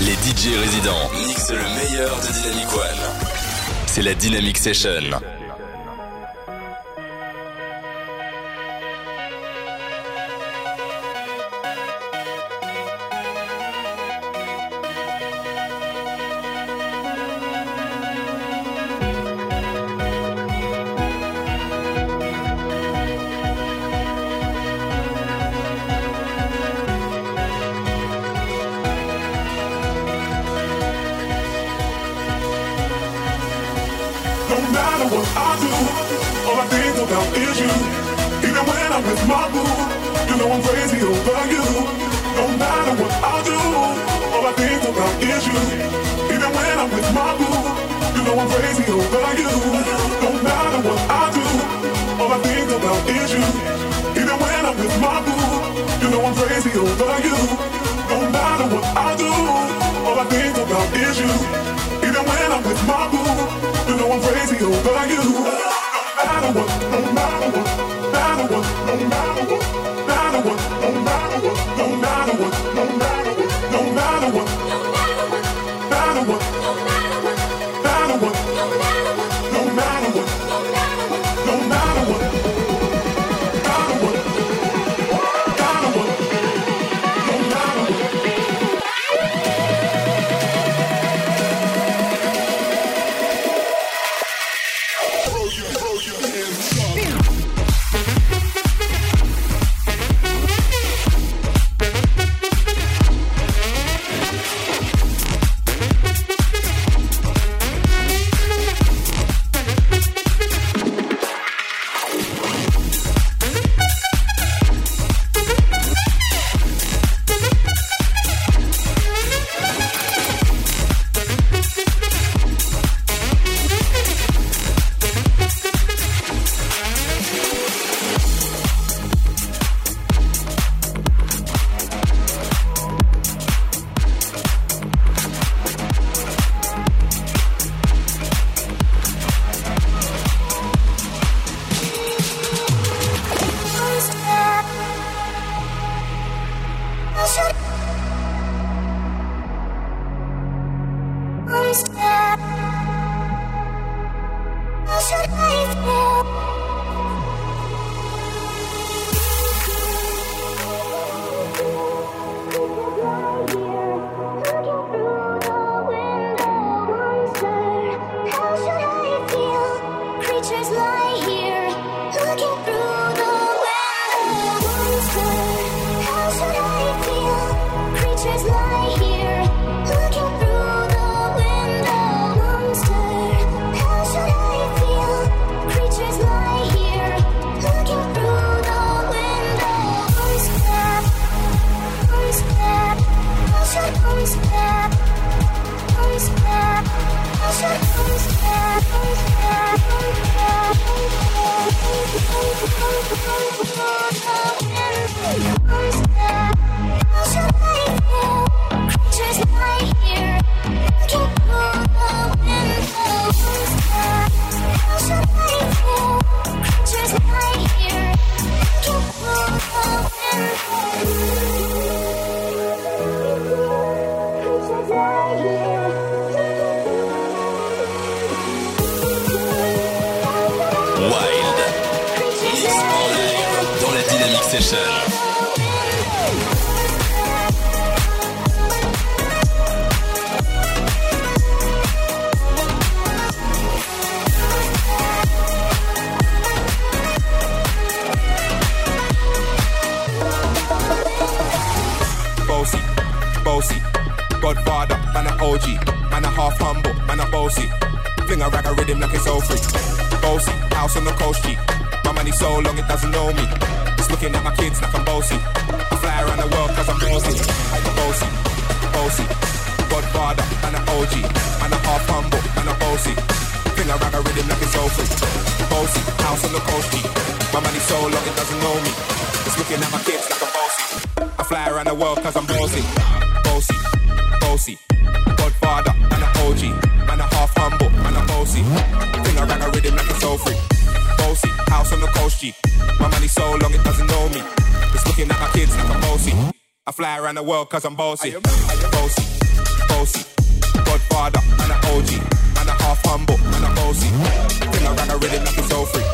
Les DJ résidents mixent le meilleur de Dynamic One. C'est la Dynamic Session. Over you. No matter what I do, all I think about is you. Even when I'm with my boo, you know I'm crazy over you. No matter what, no matter what, matter what, no matter what. on the coast My money so long it doesn't know me. It's looking at my kids like I'm bossy. I fly around the world cause I'm bossy. Bossy, bossy. Godfather, man a OG. Man a half humble, man a bossy. Thing I a rhythm like it's so free. Bossy, house on the coast G. My money so long it doesn't know me. It's looking at my kids like I'm bossy. I fly around the world cause I'm bossy. Bossy, bossy. Godfather, man a OG got a rhythm like it's all free.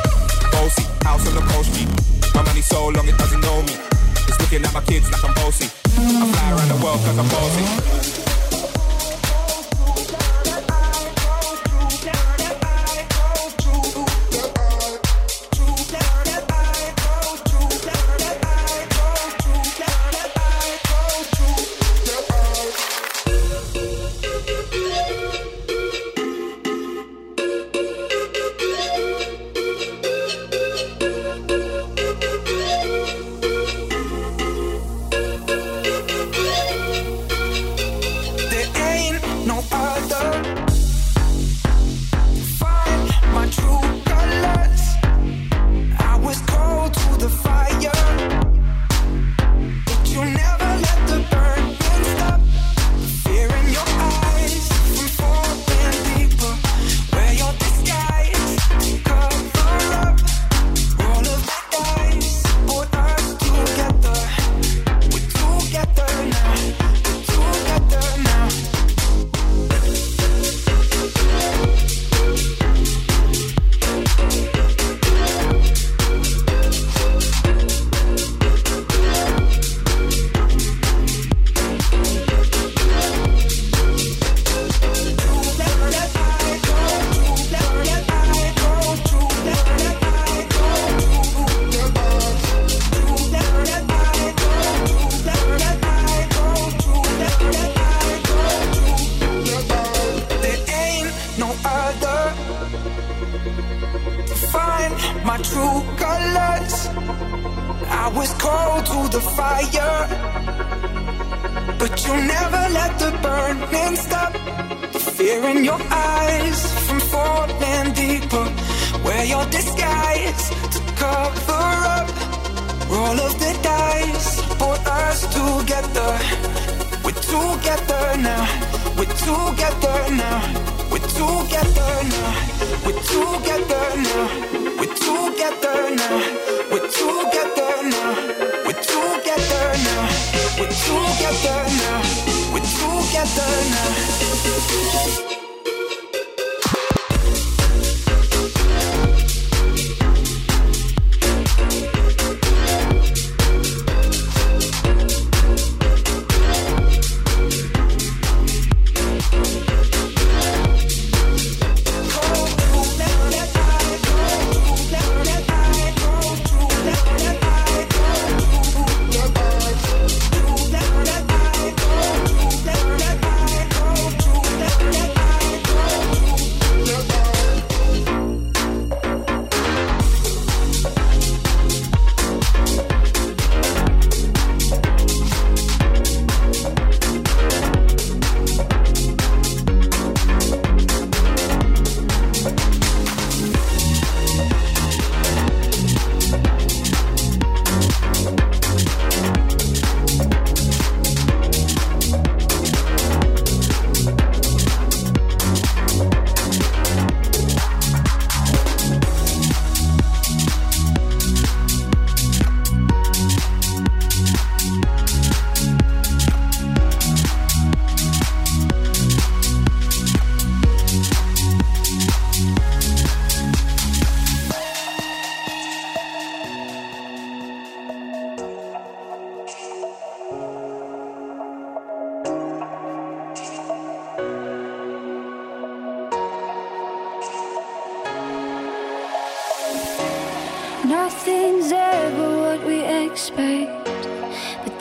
Bossy, house on the coast G. My money so long it doesn't know me. It's looking at my kids like I'm bossy. I fly around the world cause I'm bossy. Wear your disguise to cover up. Roll of the dice for us together. We're together now. We're together now. We're together now. We're together now. We're together now. We're together now. We're together now. We're together now. We're together now.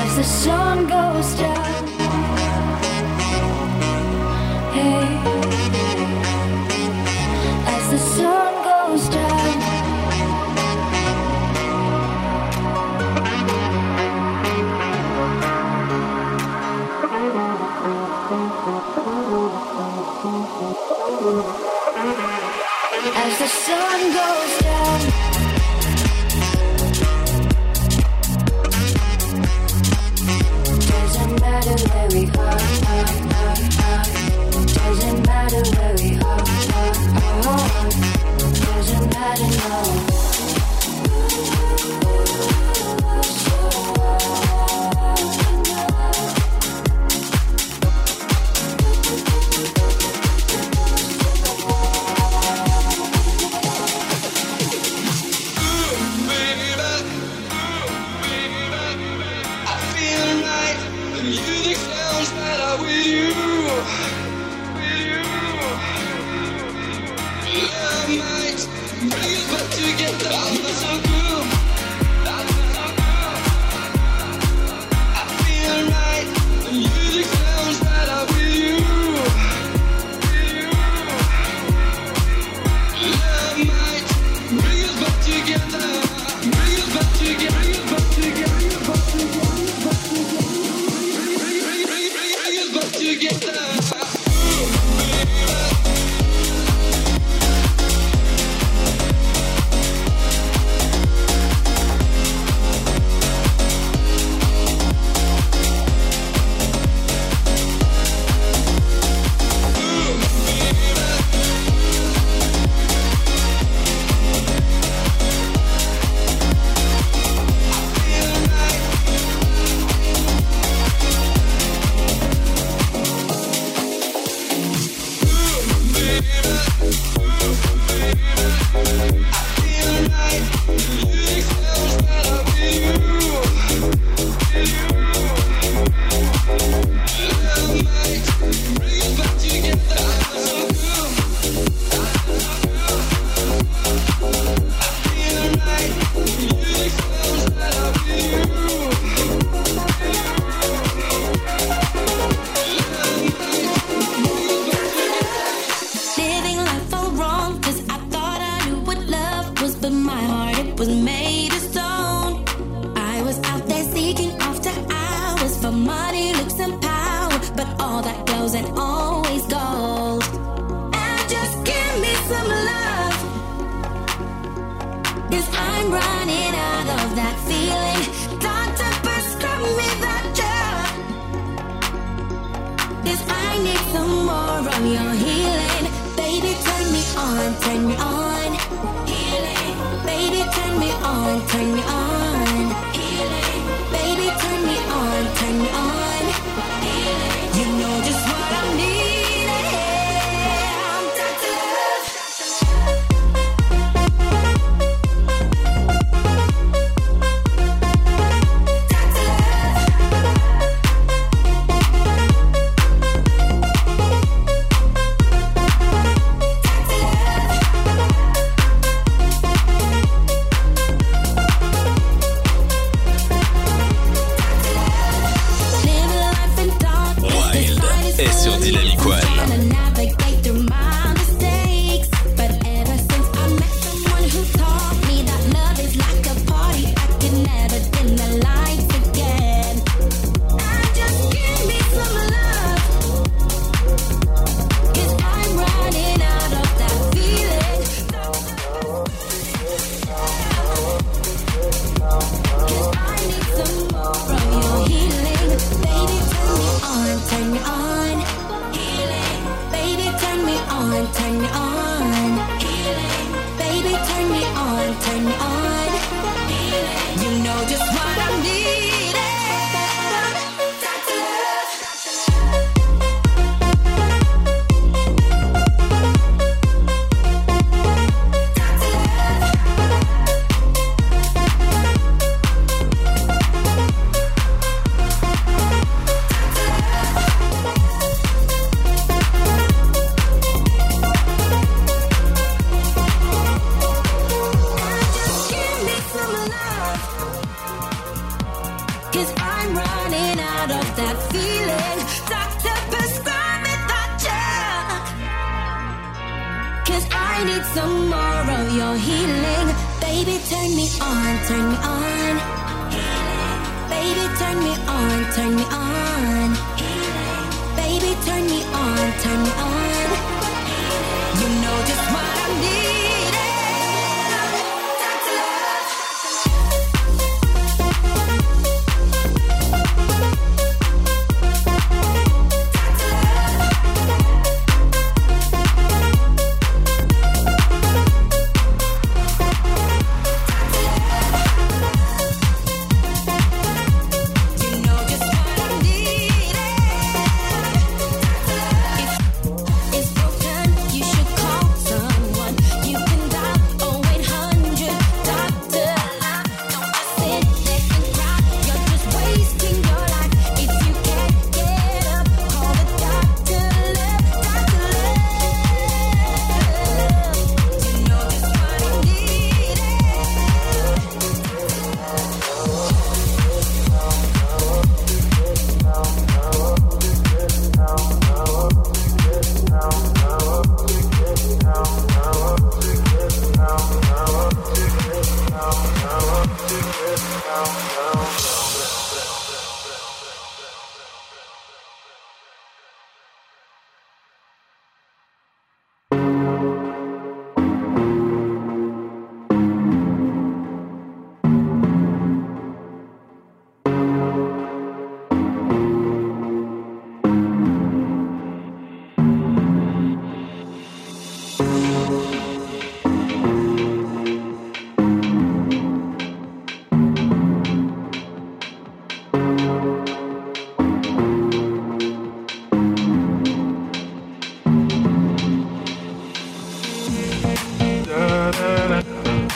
As the sun goes down. that glows and always gold. And just give me some love. Cause I'm running out of that feeling. Dr. prescribe me that drug. Cause I need some more of your healing. Baby, turn me on, turn me on. Healing. Baby, turn me on, turn me on.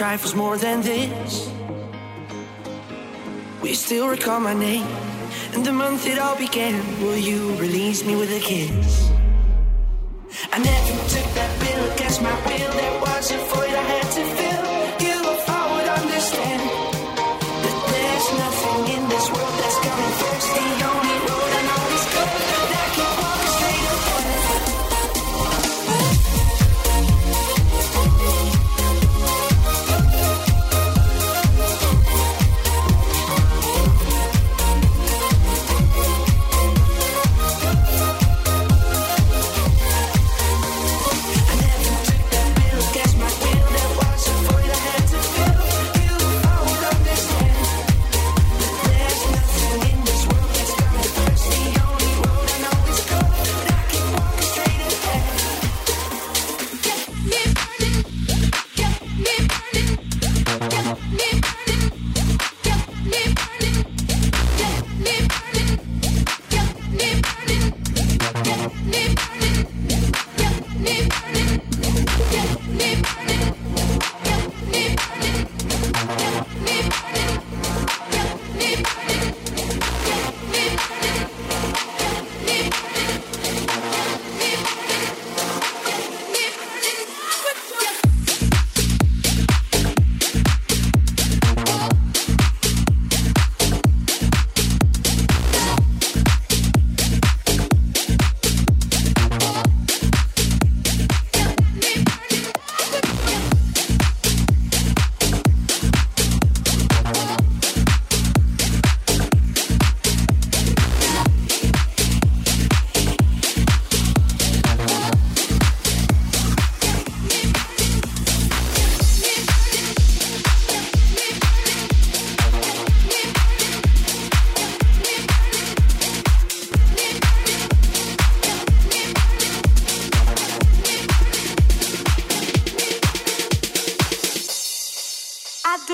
trifles more than this. We still recall my name and the month it all began. Will you release me with a kiss? I never took that bill against my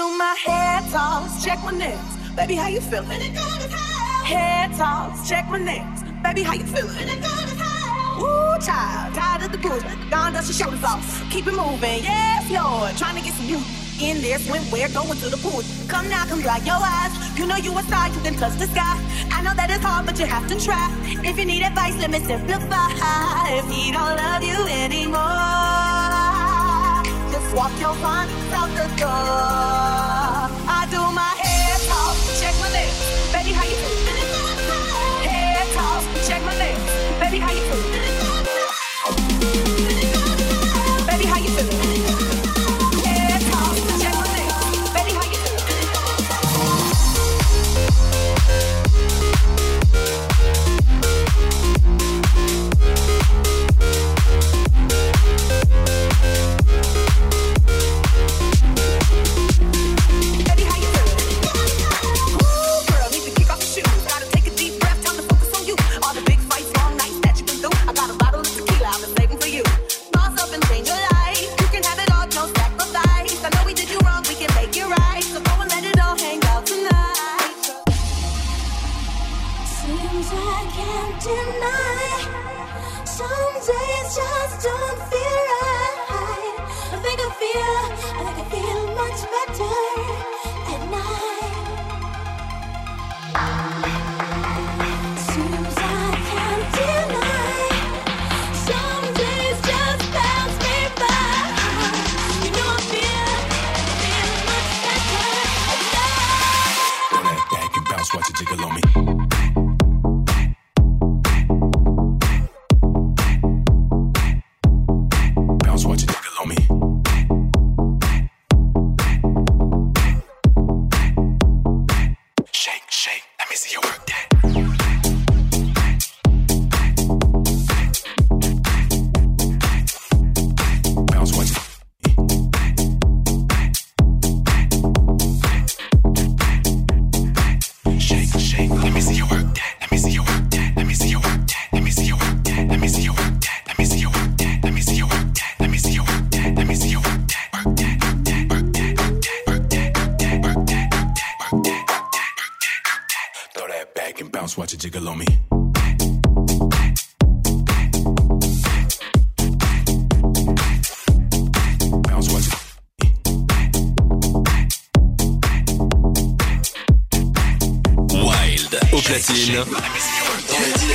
do my head toss, check my nails. Baby, how you feeling? Head toss, check my nails. Baby, how you feeling? Ooh, child, tired of the blues. Gone dust your shoulders off. Keep it moving, yes, Lord. Trying to get some you in there, swimwear, going to the pool. Come now, come dry your eyes. You know you a star, you can touch the sky. I know that it's hard, but you have to try. If you need advice, let me simplify. If he don't love you anymore. Walk your front out the door. platine dans le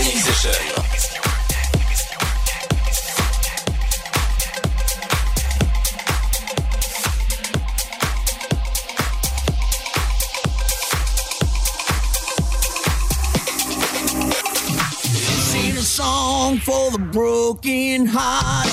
for the broken heart.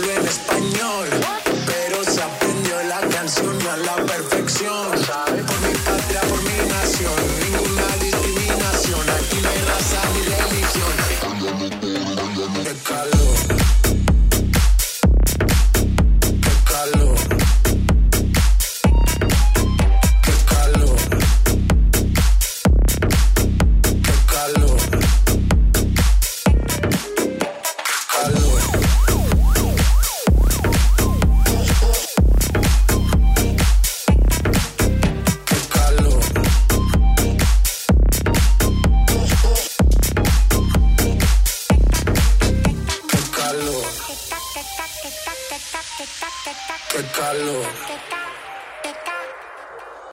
vuelven a estar.